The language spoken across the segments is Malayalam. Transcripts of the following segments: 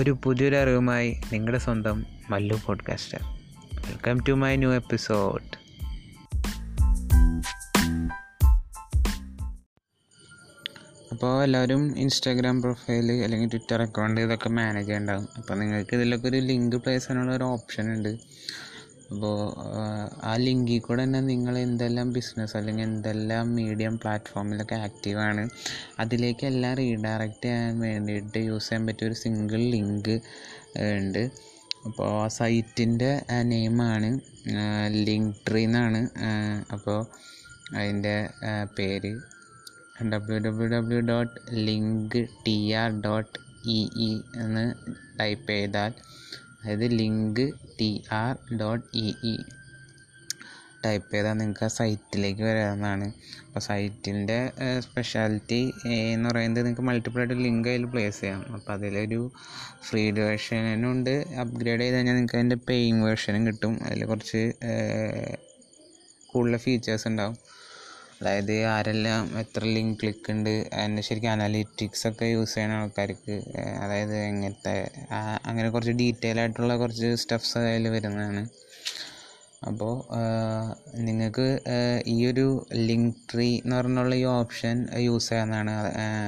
ഒരു പുതിയൊരു അറിവുമായി നിങ്ങളുടെ സ്വന്തം Mallu podcaster welcome to my new episode അപ്പോൾ എല്ലാവരും ഇൻസ്റ്റാഗ്രാം പ്രൊഫൈൽ അല്ലെങ്കിൽ ട്വിറ്റർ അക്കൗണ്ട് ഇതൊക്കെ മാനേജ് ചെയ്യണ്ടാകും അപ്പോൾ നിങ്ങൾക്ക് ഇതിലൊക്കെ ഒരു ലിങ്ക് പ്ലേസ് ചെയ്യാനുള്ള ഒരു ഓപ്ഷൻ ഉണ്ട്. അപ്പോൾ ആ ലിങ്കിൽ കൂടെ തന്നെ നിങ്ങൾ എന്തെല്ലാം ബിസിനസ് അല്ലെങ്കിൽ എന്തെല്ലാം മീഡിയം പ്ലാറ്റ്ഫോമിലൊക്കെ ആക്റ്റീവാണ് അതിലേക്ക് എല്ലാം റീഡയറക്റ്റ് ചെയ്യാൻ വേണ്ടിയിട്ട് യൂസ് ചെയ്യാൻ പറ്റിയ ഒരു സിംഗിൾ ലിങ്ക് ഉണ്ട്. അപ്പോൾ ആ സൈറ്റിന്റെ നെയിമാണ് ലിങ്ക് ട്രീ എന്നാണ് അപ്പോൾ അതിന്റെ പേര് W W W dot link T R dot E E എന്ന് ടൈപ്പ് ചെയ്താൽ അതായത് link T R dot E E type ചെയ്താൽ നിങ്ങൾക്ക് ആ സൈറ്റിലേക്ക് വരാവുന്നതാണ്. അപ്പോൾ സൈറ്റിന്റെ സ്പെഷ്യാലിറ്റി എന്ന് പറയുന്നത് നിങ്ങൾക്ക് മൾട്ടിപ്പിൾ ആയിട്ട് ലിങ്ക് അതിൽ പ്ലേസ് ചെയ്യാം. അപ്പോൾ അതിലൊരു ഫ്രീ വേർഷനുണ്ട് അപ്ഗ്രേഡ് ചെയ്ത് കഴിഞ്ഞാൽ നിങ്ങൾക്ക് അതിന്റെ പെയിങ് വേർഷനും കിട്ടും. അതിൽ കുറച്ച് കൂടുതൽ ഫീച്ചേഴ്സ് ഉണ്ടാവും. അതായത് ആരെല്ലാം എത്ര ലിങ്ക് ക്ലിക്ക് ഉണ്ട് അതിന്റെ ശരിക്കും അനാലിറ്റിക്സ് ഒക്കെ യൂസ് ചെയ്യുന്ന ആൾക്കാർക്ക് അതായത് എങ്ങനത്തെ അങ്ങനെ കുറച്ച് ഡീറ്റെയിൽ ആയിട്ടുള്ള കുറച്ച് സ്റ്റെപ്സ് അതിൽ വരുന്നതാണ്. അപ്പോൾ നിങ്ങൾക്ക് ഈ ഒരു ലിങ്ക് ട്രീ എന്ന് പറഞ്ഞുള്ള ഈ ഓപ്ഷൻ യൂസ് ചെയ്യാവുന്നതാണ്.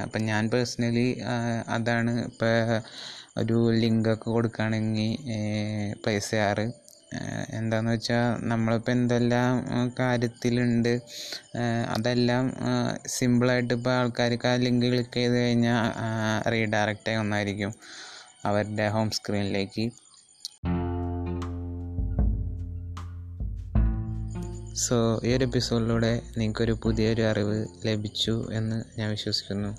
അപ്പം ഞാൻ പേഴ്സണലി അതാണ് ഇപ്പോൾ ഒരു ലിങ്കൊക്കെ കൊടുക്കുകയാണെങ്കിൽ പ്ലേസ് ചെയ്യാറ് എന്താന്ന് വെച്ചാൽ നമ്മളിപ്പോൾ എന്തെല്ലാം കാര്യത്തിലുണ്ട് അതെല്ലാം സിമ്പിളായിട്ട് ഇപ്പോൾ ആൾക്കാർക്ക് ആ ലിങ്ക് ക്ലിക്ക് ചെയ്ത് കഴിഞ്ഞാൽ റീഡയറക്റ്റ് ആയി ഒന്നായിരിക്കും അവരുടെ ഹോം സ്ക്രീനിലേക്ക്. സോ ഈ ഒരു എപ്പിസോഡിലൂടെ നിങ്ങൾക്കൊരു പുതിയൊരു അറിവ് ലഭിച്ചു എന്ന് ഞാൻ വിശ്വസിക്കുന്നു.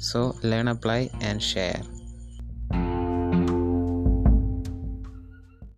So learn apply and share.